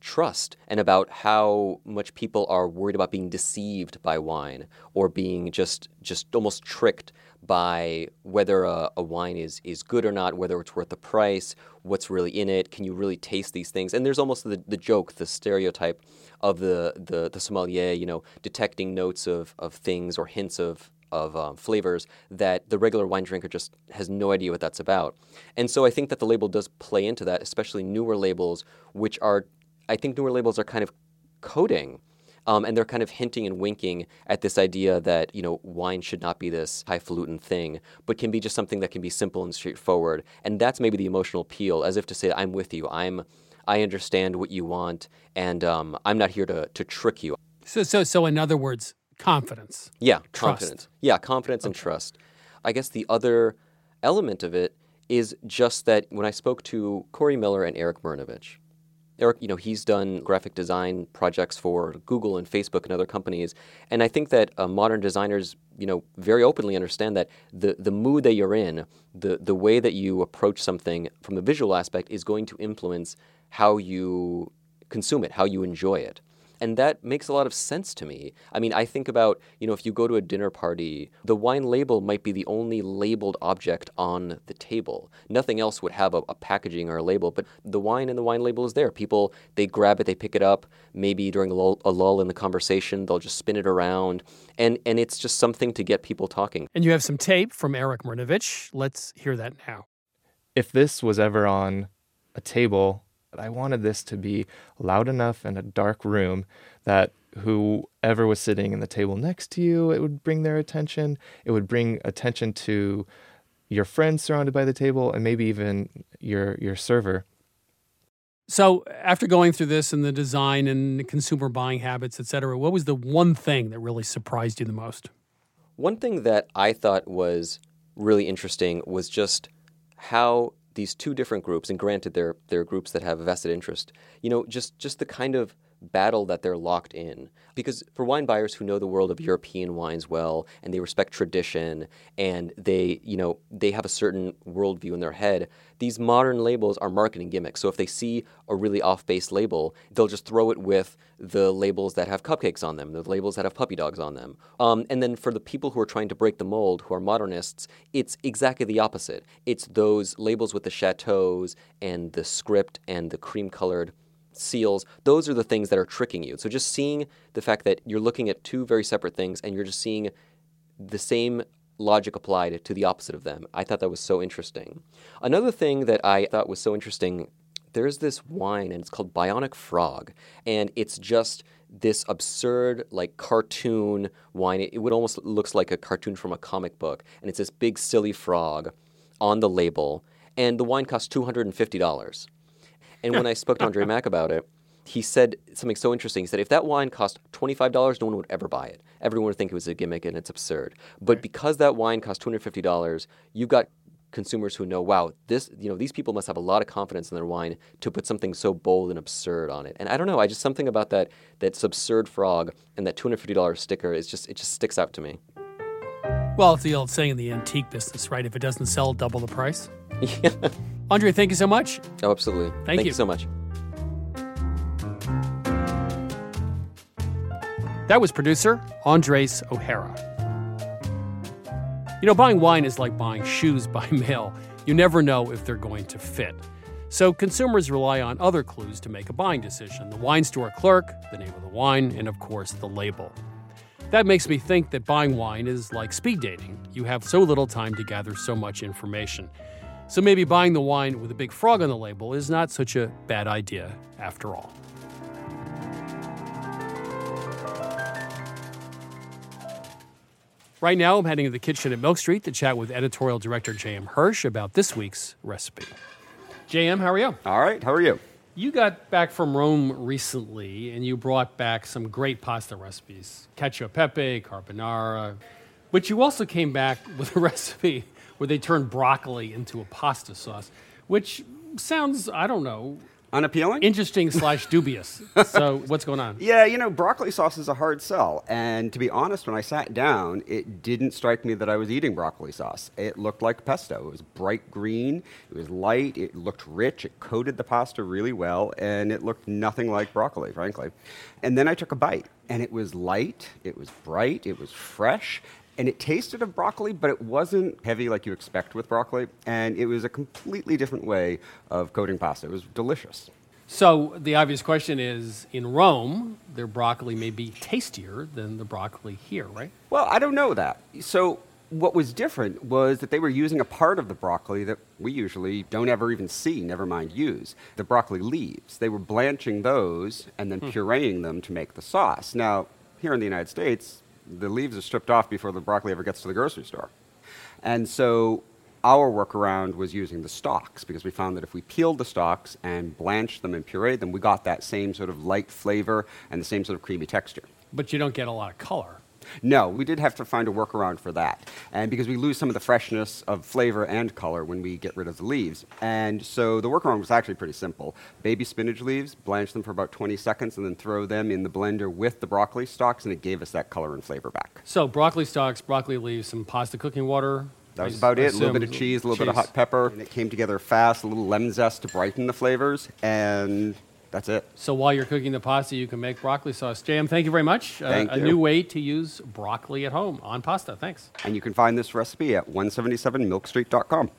trust and about how much people are worried about being deceived by wine or being just just almost tricked by whether a, a, wine is is good or not, whether it's worth the price, what's really in it, can you really taste these things? And there's almost the, the joke, the stereotype of the, the, the sommelier, you know, detecting notes of, of things or hints of of um, flavors that the regular wine drinker just has no idea what that's about. And so I think that the label does play into that, especially newer labels, which are I think newer labels are kind of coding. Um, and they're kind of hinting and winking at this idea that you know wine should not be this highfalutin thing, but can be just something that can be simple and straightforward. And that's maybe the emotional appeal, as if to say, "I'm with you. I'm, I understand what you want, and um, I'm not here to to trick you." So, so, so, in other words, confidence. Yeah, trust. confidence. Yeah, confidence okay. and trust. I guess the other element of it is just that when I spoke to Corey Miller and Eric Mrnovich, Eric, you know, he's done graphic design projects for Google and Facebook and other companies, and I think that uh, modern designers, you know, very openly understand that the the mood that you're in, the the way that you approach something from the visual aspect is going to influence how you consume it, how you enjoy it. And that makes a lot of sense to me. I mean, I think about, you know, if you go to a dinner party, the wine label might be the only labeled object on the table. Nothing else would have a, a packaging or a label, but the wine and the wine label is there. People, they grab it, they pick it up. Maybe during a lull, a lull in the conversation, they'll just spin it around. And, and it's just something to get people talking. And you have some tape from Eric Mrnovich. Let's hear that now. If this was ever on a table, I wanted this to be loud enough in a dark room that whoever was sitting in the table next to you, it would bring their attention. It would bring attention to your friends surrounded by the table and maybe even your your server. So, after going through this and the design and consumer buying habits, et cetera, what was the one thing that really surprised you the most? One thing that I thought was really interesting was just how these two different groups, and granted they're, they're groups that have vested interest, you know, just, just the kind of battle that they're locked in. Because for wine buyers who know the world of European wines well and they respect tradition and they, you know, they have a certain worldview in their head, these modern labels are marketing gimmicks. So if they see a really off-base label, they'll just throw it with the labels that have cupcakes on them, the labels that have puppy dogs on them. Um, and then for the people who are trying to break the mold, who are modernists, it's exactly the opposite. It's those labels with the chateaus and the script and the cream-colored seals, those are the things that are tricking you. So just seeing the fact that you're looking at two very separate things and you're just seeing the same logic applied to the opposite of them. I thought that was so interesting. Another thing that I thought was so interesting there's this wine and it's called Bionic Frog. And it's just this absurd, like cartoon wine. It, it would almost looks like a cartoon from a comic book. And it's this big, silly frog on the label. And the wine costs $250. And when I spoke to Andre Mack about it, he said something so interesting. He said, if that wine cost $25, no one would ever buy it. Everyone would think it was a gimmick and it's absurd. But because that wine cost $250, you've got consumers who know, wow, this, you know, these people must have a lot of confidence in their wine to put something so bold and absurd on it. And I don't know, I just something about that that absurd frog and that $250 sticker is just it just sticks out to me. Well, it's the old saying in the antique business, right? If it doesn't sell, double the price. Yeah. Andre, thank you so much. Oh, absolutely. Thank you. you. so much. That was producer Andres O'Hara. You know, buying wine is like buying shoes by [LAUGHS] mail. You never know if they're going to fit. So consumers rely on other clues to make a buying decision the wine store clerk, the name of the wine, and of course, the label. That makes me think that buying wine is like speed dating. You have so little time to gather so much information. So maybe buying the wine with a big frog on the label is not such a bad idea after all. Right now, I'm heading to the kitchen at Milk Street to chat with editorial director J.M. Hirsch about this week's recipe. JM, how are you? All right, how are you? You got back from Rome recently and you brought back some great pasta recipes cacio e pepe, carbonara. But you also came back with a [LAUGHS] recipe where they turn broccoli into a pasta sauce, which sounds, I don't know, Unappealing? interesting slash [LAUGHS] dubious. so, what's going on? Yeah, you know, broccoli sauce is a hard sell. And to be honest, when I sat down, it didn't strike me that I was eating broccoli sauce. It looked like pesto. It was bright green, it was light, it looked rich, it coated the pasta really well, and it looked nothing like broccoli, frankly. And then I took a bite, and it was light, it was bright, it was fresh, and it tasted of broccoli, but it wasn't heavy like you expect with broccoli. And it was a completely different way of coating pasta. It was delicious. So, the obvious question is in Rome, their broccoli may be tastier than the broccoli here, right? Well, I don't know that. So, what was different was that they were using a part of the broccoli that we usually don't ever even see, never mind use the broccoli leaves. They were blanching those and then Hmm. pureeing them to make the sauce. Now, here in the United States, the leaves are stripped off before the broccoli ever gets to the grocery store. And so our workaround was using the stalks because we found that if we peeled the stalks and blanched them and pureed them, we got that same sort of light flavor and the same sort of creamy texture. But you don't get a lot of color. No, we did have to find a workaround for that. And because we lose some of the freshness of flavor and color when we get rid of the leaves. And so the workaround was actually pretty simple. Baby spinach leaves, blanch them for about 20 seconds, and then throw them in the blender with the broccoli stalks, and it gave us that color and flavor back. So, broccoli stalks, broccoli leaves, some pasta cooking water. That was about it. A little bit of cheese, a little bit of hot pepper, and it came together fast. A little lemon zest to brighten the flavors, and That's it. So while you're cooking the pasta, you can make broccoli sauce. JM, thank you very much. Uh, Thank a new way to use broccoli at home on pasta. Thanks. And you can find this recipe at 177milkstreet.com.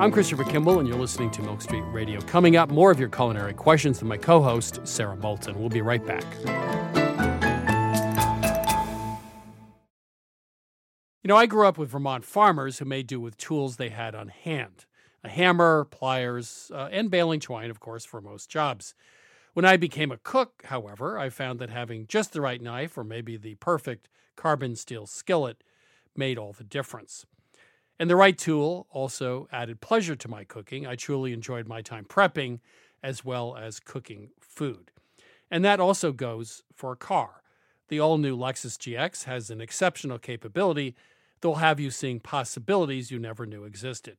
I'm Christopher Kimball, and you're listening to Milk Street Radio. Coming up, more of your culinary questions from my co host, Sarah Moulton. We'll be right back. You know, I grew up with Vermont farmers who made do with tools they had on hand a hammer, pliers, uh, and baling twine, of course, for most jobs. When I became a cook, however, I found that having just the right knife or maybe the perfect carbon steel skillet made all the difference. And the right tool also added pleasure to my cooking. I truly enjoyed my time prepping as well as cooking food. And that also goes for a car. The all new Lexus GX has an exceptional capability that will have you seeing possibilities you never knew existed.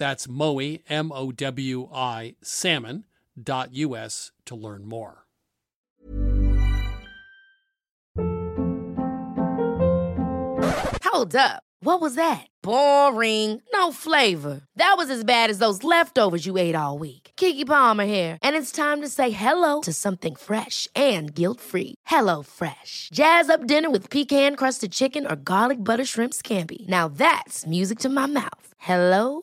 That's Mowi, M O W I, salmon.us to learn more. Hold up. What was that? Boring. No flavor. That was as bad as those leftovers you ate all week. Keke Palmer here, and it's time to say hello to something fresh and guilt-free. Hello Fresh. Jazz up dinner with pecan-crusted chicken or garlic butter shrimp scampi. Now that's music to my mouth. Hello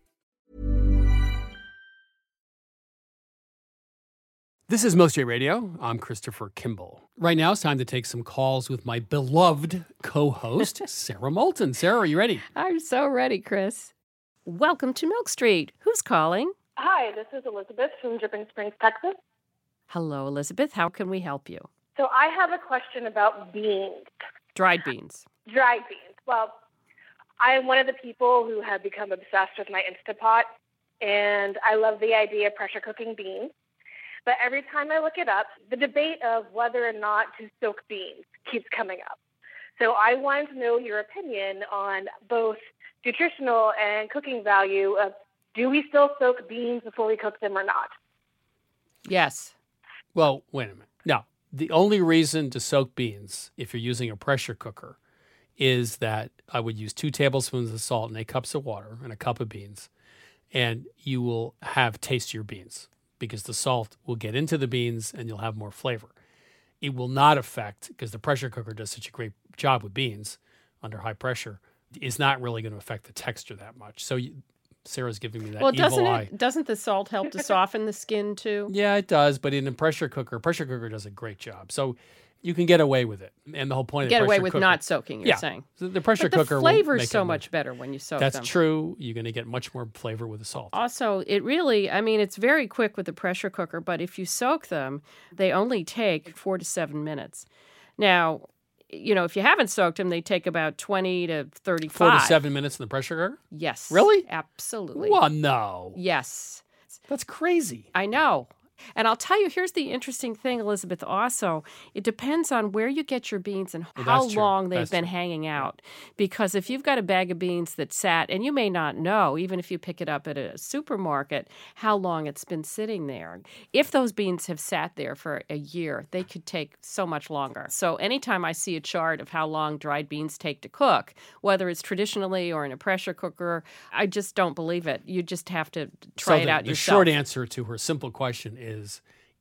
This is Most J Radio. I'm Christopher Kimball. Right now, it's time to take some calls with my beloved co host, [LAUGHS] Sarah Moulton. Sarah, are you ready? I'm so ready, Chris. Welcome to Milk Street. Who's calling? Hi, this is Elizabeth from Dripping Springs, Texas. Hello, Elizabeth. How can we help you? So I have a question about beans, Dried beans. dried beans. Well, I am one of the people who have become obsessed with my Instapot, and I love the idea of pressure cooking beans. But every time I look it up, the debate of whether or not to soak beans keeps coming up. So I wanted to know your opinion on both nutritional and cooking value of do we still soak beans before we cook them or not? Yes. Well, wait a minute. No, the only reason to soak beans, if you're using a pressure cooker, is that I would use two tablespoons of salt and eight cups of water and a cup of beans. and you will have tastier beans because the salt will get into the beans and you'll have more flavor. It will not affect because the pressure cooker does such a great job with beans under high pressure. Is not really going to affect the texture that much. So you, Sarah's giving me that well, evil doesn't eye. it? Doesn't the salt help to [LAUGHS] soften the skin too? Yeah, it does, but in a pressure cooker, pressure cooker does a great job. So you can get away with it. And the whole point of the Get away with cooker- not soaking. You're yeah. saying So the pressure but cooker The will flavor's so more- much better when you soak them. That's them. true. You're going to get much more flavor with the salt. Also, it really, I mean, it's very quick with the pressure cooker, but if you soak them, they only take four to seven minutes. Now, you know, if you haven't soaked them, they take about 20 to 35. Four to seven minutes in the pressure cooker? Yes. Really? Absolutely. Well, no. Yes. That's crazy. I know. And I'll tell you, here's the interesting thing, Elizabeth. Also, it depends on where you get your beans and Well, how true. long they've That's been hanging out. Because if you've got a bag of beans that sat, and you may not know, even if you pick it up at a supermarket, how long it's been sitting there. If those beans have sat there for a year, they could take so much longer. So anytime I see a chart of how long dried beans take to cook, whether it's traditionally or in a pressure cooker, I just don't believe it. You just have to try so it the, out the yourself. short answer to her simple question is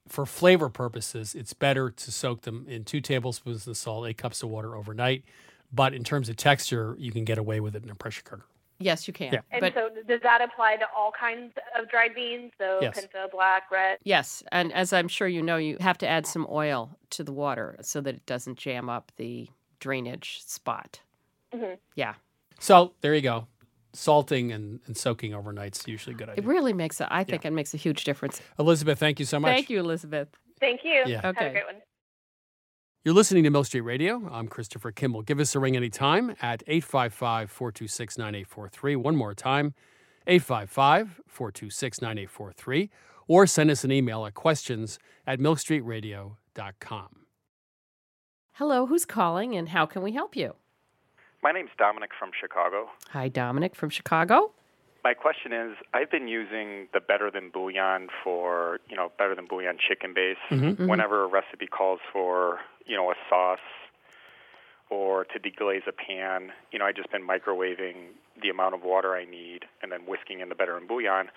for flavor purposes, it's better to soak them in two tablespoons of salt, eight cups of water overnight. But in terms of texture, you can get away with it in a pressure cooker. Yes, you can. Yeah. And But so, does that apply to all kinds of dried beans? So, Yes. pinto, black, red. Yes, and as I'm sure you know, you have to add some oil to the water so that it doesn't jam up the drainage spot. hmm Yeah, So there you go. Salting and, and soaking overnight is usually a good idea. it really makes a. I think it makes a huge difference. Elizabeth, thank you so much. Thank you, Elizabeth. Thank you. Yeah. Have a Okay. great one. You're listening to Milk Street Radio. I'm Christopher Kimball. Give us a ring anytime at 855 426 9843. One more time, 855 426 9843. Or send us an email at questions at milkstreetradio.com. Hello, who's calling and how can we help you? My name's Dominic from Chicago. Hi, Dominic from Chicago. My question is I've been using the Better Than Bouillon for, you know, Better Than Bouillon chicken base. Mm-hmm. Mhm. Mhm. Whenever a recipe calls for, you know, a sauce or to deglaze a pan, you know, I've just been microwaving the amount of water I need and then whisking in the Better Than Bouillon.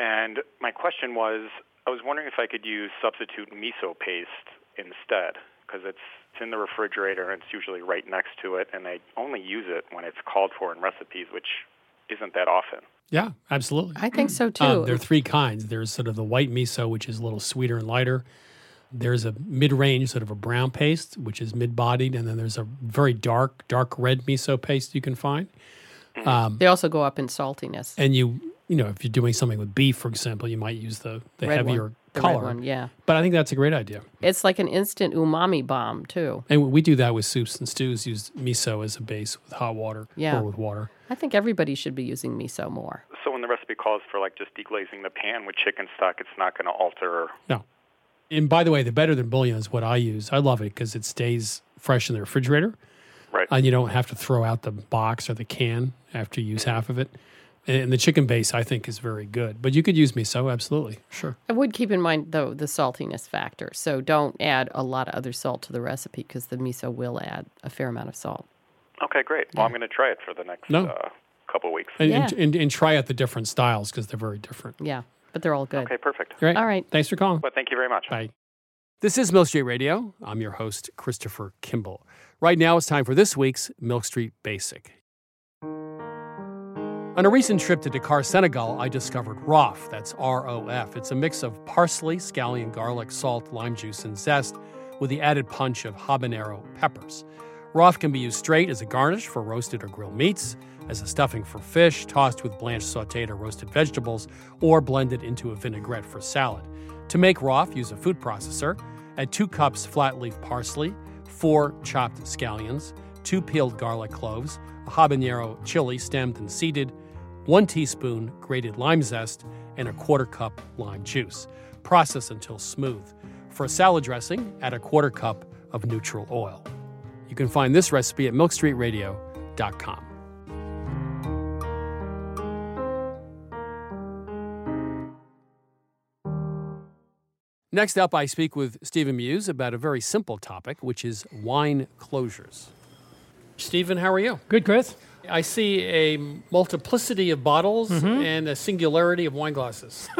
And my question was I was wondering if I could use substitute miso paste instead because it's it's in the refrigerator and it's usually right next to it and I only use it when it's called for in recipes which isn't that often. Yeah, absolutely. I think so too. Um, there are three kinds. There's sort of the white miso, which is a little sweeter and lighter. There's a mid-range, sort of a brown paste, which is mid-bodied, and then there's a very dark, dark red miso paste you can find. Um, They also go up in saltiness. and you, you know, if you're doing something with beef, for example, you might use the the Red one. Heavier The color. one, yeah. But I think that's a great idea. It's like an instant umami bomb too. And we do that with soups and stews. Use miso as a base with hot water Yeah. or with water. I think everybody should be using miso more. So when the recipe calls for like just deglazing the pan with chicken stock, it's not going to alter No. And by the way, the better than bouillon is what I use. I love it because it stays fresh in the refrigerator. Right. And you don't have to throw out the box or the can after you use mm-hmm. half of it. And the chicken base, I think, is very good. But you could use miso, absolutely. Sure. I would keep in mind though the saltiness factor. So don't add a lot of other salt to the recipe because the miso will add a fair amount of salt. Okay, great. Well, I'm going to try it for the next No. uh, couple weeks. And, and, and, and try out the different styles because they're very different. Yeah, but they're all good. Okay, perfect. Great. All right. Thanks for calling. But thank you very much. Bye. This is Milk Street Radio. I'm your host, Christopher Kimball. Right now, it's time for this week's Milk Street Basic. On a recent trip to Dakar, Senegal, I discovered ROF. That's R O F. It's a mix of parsley, scallion, garlic, salt, lime juice, and zest with the added punch of habanero peppers. ROF can be used straight as a garnish for roasted or grilled meats, as a stuffing for fish, tossed with blanched sauteed or roasted vegetables, or blended into a vinaigrette for salad. To make ROF, use a food processor. Add two cups flat leaf parsley, four chopped scallions, two peeled garlic cloves, a habanero chili stemmed and seeded, one teaspoon grated lime zest, and a quarter cup lime juice. Process until smooth. For a salad dressing, add a quarter cup of neutral oil. You can find this recipe at milkstreetradio.com. Next up, I speak with Stephen Meuse about a very simple topic, which is wine closures. Stephen, how are you? Good, Chris. I see a multiplicity of bottles Mhm. and a singularity of wine glasses. [LAUGHS]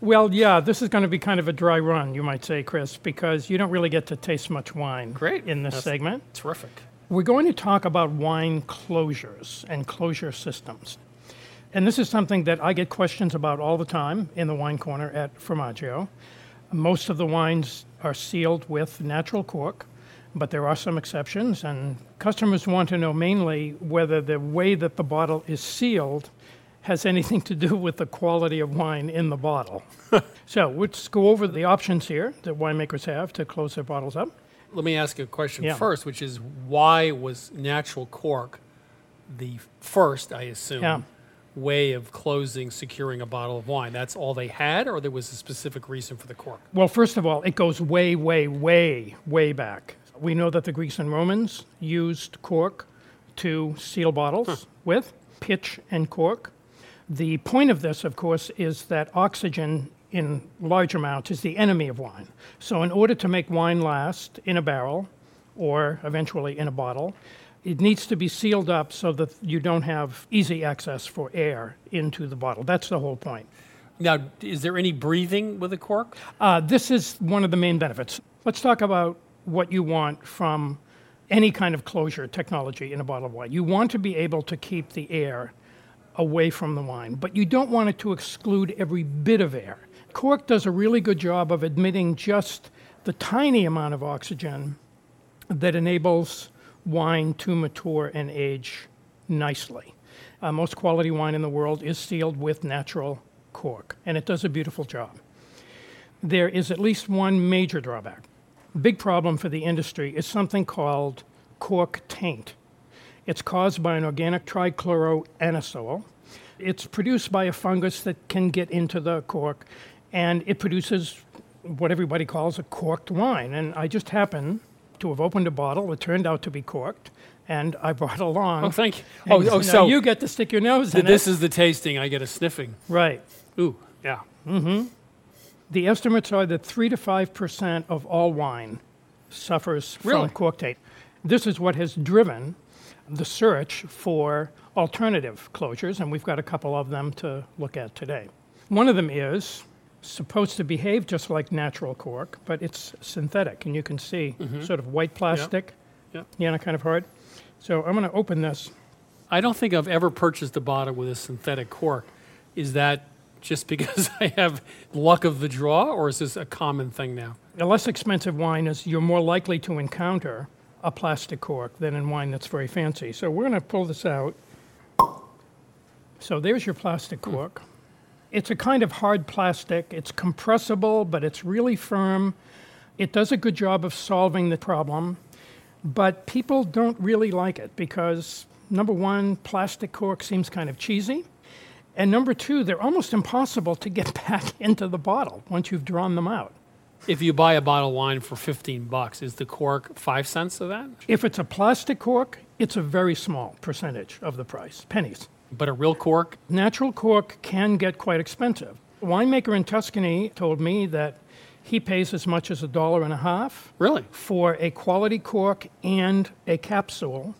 Well, yeah, this is going to be kind of a dry run, you might say, Chris, because you don't really get to taste much wine Great. in this That's segment. Terrific. We're going to talk about wine closures and closure systems. And this is something that I get questions about all the time in the wine corner at Formaggio. Most of the wines are sealed with natural cork, but there are some exceptions, and customers want to know mainly whether the way that the bottle is sealed has anything to do with the quality of wine in the bottle. [LAUGHS] so let's go over the options here that winemakers have to close their bottles up. Let me ask you a question Yeah. first, which is why was natural cork the first, I assume, Yeah. way of closing, securing a bottle of wine? That's all they had, or there was a specific reason for the cork? Well, first of all, it goes way, way, way, way back. We know that the Greeks and Romans used cork to seal bottles with, pitch and cork. The point of this, of course, is that oxygen in large amounts is the enemy of wine. So, in order to make wine last in a barrel or eventually in a bottle, it needs to be sealed up so that you don't have easy access for air into the bottle. That's the whole point. Now, is there any breathing with a cork? Uh, this is one of the main benefits. Let's talk about what you want from any kind of closure technology in a bottle of wine. You want to be able to keep the air away from the wine, but you don't want it to exclude every bit of air. Cork does a really good job of admitting just the tiny amount of oxygen that enables wine to mature and age nicely. Uh, most quality wine in the world is sealed with natural cork, and it does a beautiful job. There is at least one major drawback. Big problem for the industry is something called cork taint. It's caused by an organic trichloroanisole. It's produced by a fungus that can get into the cork, and it produces what everybody calls a corked wine. And I just happen to have opened a bottle. It turned out to be corked, and I brought it along. Oh, thank you. And Oh, oh, so you get to stick your nose in This is the tasting. I get a sniffing. Right. Ooh, yeah. Mm hmm The estimates are that 3 to 5% of all wine suffers Really? from cork taint. This is what has driven the search for alternative closures, and we've got a couple of them to look at today. One of them is supposed to behave just like natural cork, but it's synthetic, and you can see Mhm. sort of white plastic, Yep. yeah, kind of hard. So I'm going to open this. I don't think I've ever purchased a bottle with a synthetic cork. Is that just because [LAUGHS] I have luck of the draw, or is this a common thing now? A less expensive wine is you're more likely to encounter a plastic cork than in wine that's very fancy. So we're going to pull this out. So there's your plastic hmm. cork. It's a kind of hard plastic. It's compressible, but it's really firm. It does a good job of solving the problem, but people don't really like it because number one, plastic cork seems kind of cheesy. And number two, they're almost impossible to get [LAUGHS] back into the bottle once you've drawn them out. If you buy a bottle of wine for 15 bucks, is the cork 5 cents of that? If it's a plastic cork, it's a very small percentage of the price, pennies. But a real cork? Natural cork can get quite expensive. A winemaker in Tuscany told me that he pays as much as a dollar and a half. Really? For a quality cork and a capsule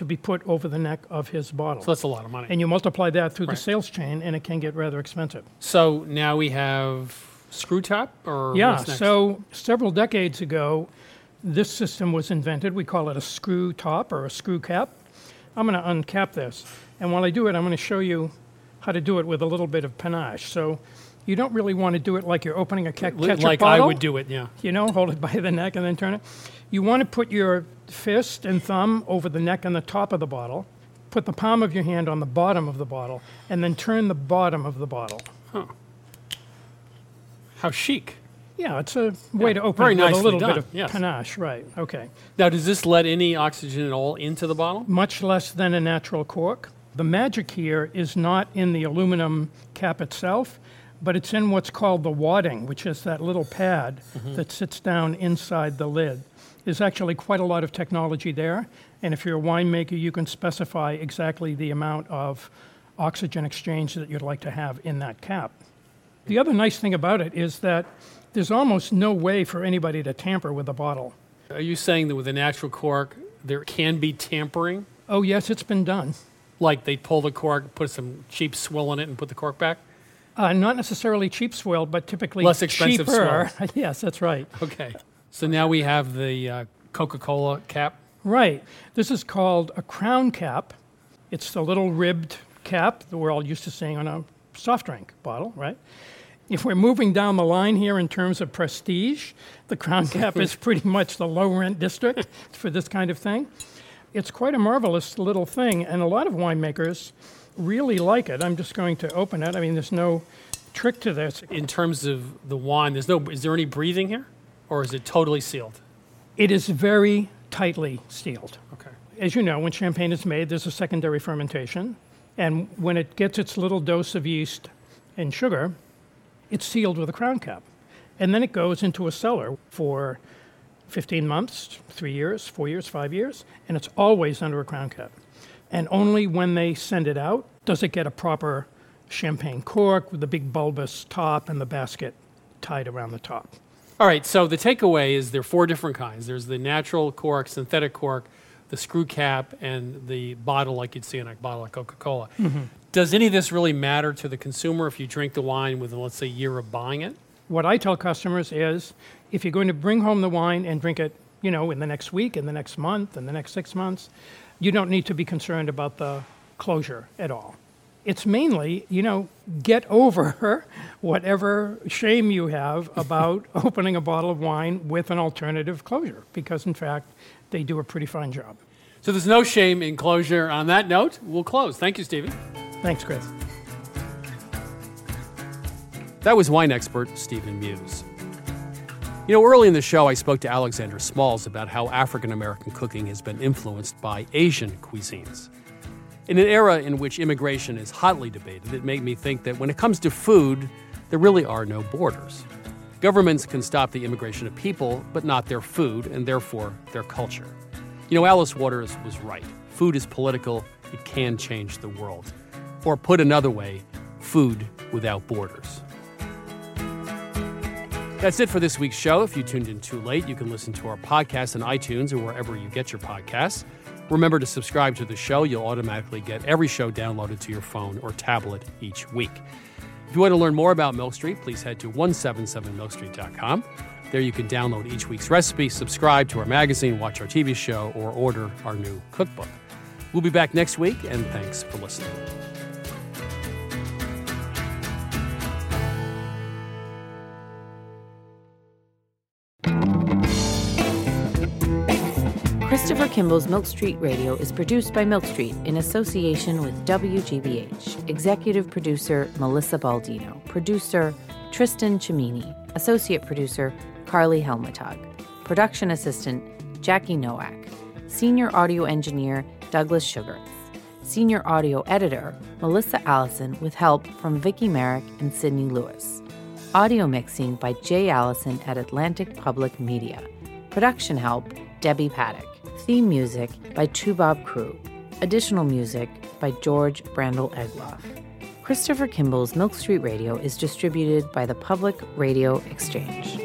to be put over the neck of his bottle. So that's a lot of money. And you multiply that through Right. the sales chain, and it can get rather expensive. So now we have screw top, or Yeah, what's next? so several decades ago, this system was invented. We call it a screw top or a screw cap. I'm going to uncap this. And while I do it, I'm going to show you how to do it with a little bit of panache. So you don't really want to do it like you're opening a ke- Li- ketchup like I would do it, yeah. You know, [LAUGHS] hold it by the neck and then turn it. You want to put your fist and thumb over the neck and the top of the bottle. Put the palm of your hand on the bottom of the bottle, and then turn the bottom of the bottle. Huh. How chic. Yeah, it's a way Yeah, to open it with a little done, bit of yes. panache, right? Okay. Now, does this let any oxygen at all into the bottle? Much less than a natural cork. The magic here is not in the aluminum cap itself, but it's in what's called the wadding, which is that little pad Mhm. that sits down inside the lid. There's actually quite a lot of technology there, and if you're a winemaker, you can specify exactly the amount of oxygen exchange that you'd like to have in that cap. The other nice thing about it is that there's almost no way for anybody to tamper with the bottle. Are you saying that with a natural cork, there can be tampering? Oh, yes, it's been done. Like they pull the cork, put some cheap swill in it, and put the cork back? Uh, not necessarily cheap swill, but typically Less expensive cheaper. swill. [LAUGHS] yes, that's right. Okay. So now we have the uh, Coca Cola cap. Right. This is called a crown cap. It's the little ribbed cap that we're all used to seeing on a soft drink bottle, right? If we're moving down the line here in terms of prestige, the crown [LAUGHS] cap is pretty much the low rent district for this kind of thing. It's quite a marvelous little thing, and a lot of winemakers really like it. I'm just going to open it. I mean, there's no trick to this. In terms of the wine, there's no. Is there any breathing here, or is it totally sealed? It is very tightly sealed. Okay. As you know, when champagne is made, there's a secondary fermentation. And when it gets its little dose of yeast and sugar, it's sealed with a crown cap. And then it goes into a cellar for 15 months, three years, four years, five years, and it's always under a crown cap. And only when they send it out does it get a proper champagne cork with the big bulbous top and the basket tied around the top. All right. So the takeaway is there are four different kinds. There's the natural cork, synthetic cork, the screw cap, and the bottle like you'd see in a bottle of Coca-Cola. Mhm. Does any of this really matter to the consumer if you drink the wine within, let's say, a year of buying it? What I tell customers is if you're going to bring home the wine and drink it, you know, in the next week, in the next month, in the next six months, you don't need to be concerned about the closure at all. It's mainly, you know, get over [LAUGHS] whatever shame you have about [LAUGHS] opening a bottle of wine with an alternative closure, because in fact, they do a pretty fine job. So there's no shame in closure. On that note, we'll close. Thank you, Stephen. Thanks, Chris. That was wine expert Stephen Meuse. You know, early in the show, I spoke to Alexander Smalls about how African American cooking has been influenced by Asian cuisines. In an era in which immigration is hotly debated, it made me think that when it comes to food, there really are no borders. Governments can stop the immigration of people, but not their food, and therefore their culture. You know, Alice Waters was right. Food is political, it can change the world. Or put another way, food without borders. That's it for this week's show. If you tuned in too late, you can listen to our podcast on iTunes or wherever you get your podcasts. Remember to subscribe to the show. You'll automatically get every show downloaded to your phone or tablet each week. If you want to learn more about Milk Street, please head to 177milkstreet.com. There you can download each week's recipe, subscribe to our magazine, watch our TV show, or order our new cookbook. We'll be back next week, and thanks for listening. Christopher Kimball's Milk Street Radio is produced by Milk Street in association with WGBH. Executive producer Melissa Baldino. Producer Tristan Chiumenti. Associate producer Carly Helmetag. Production assistant Jackie Nowak. Senior audio engineer Douglas Sugarth. Senior audio editor Melissa Allison with help from Vicki Merrick and Sydney Lewis. Audio mixing by Jay Allison at Atlantic Public Media. Production help Debbie Paddock. Theme music by Toubab Krewe. Additional music by George Brandl Egloff. Christopher Kimball's Milk Street Radio is distributed by the Public Radio Exchange.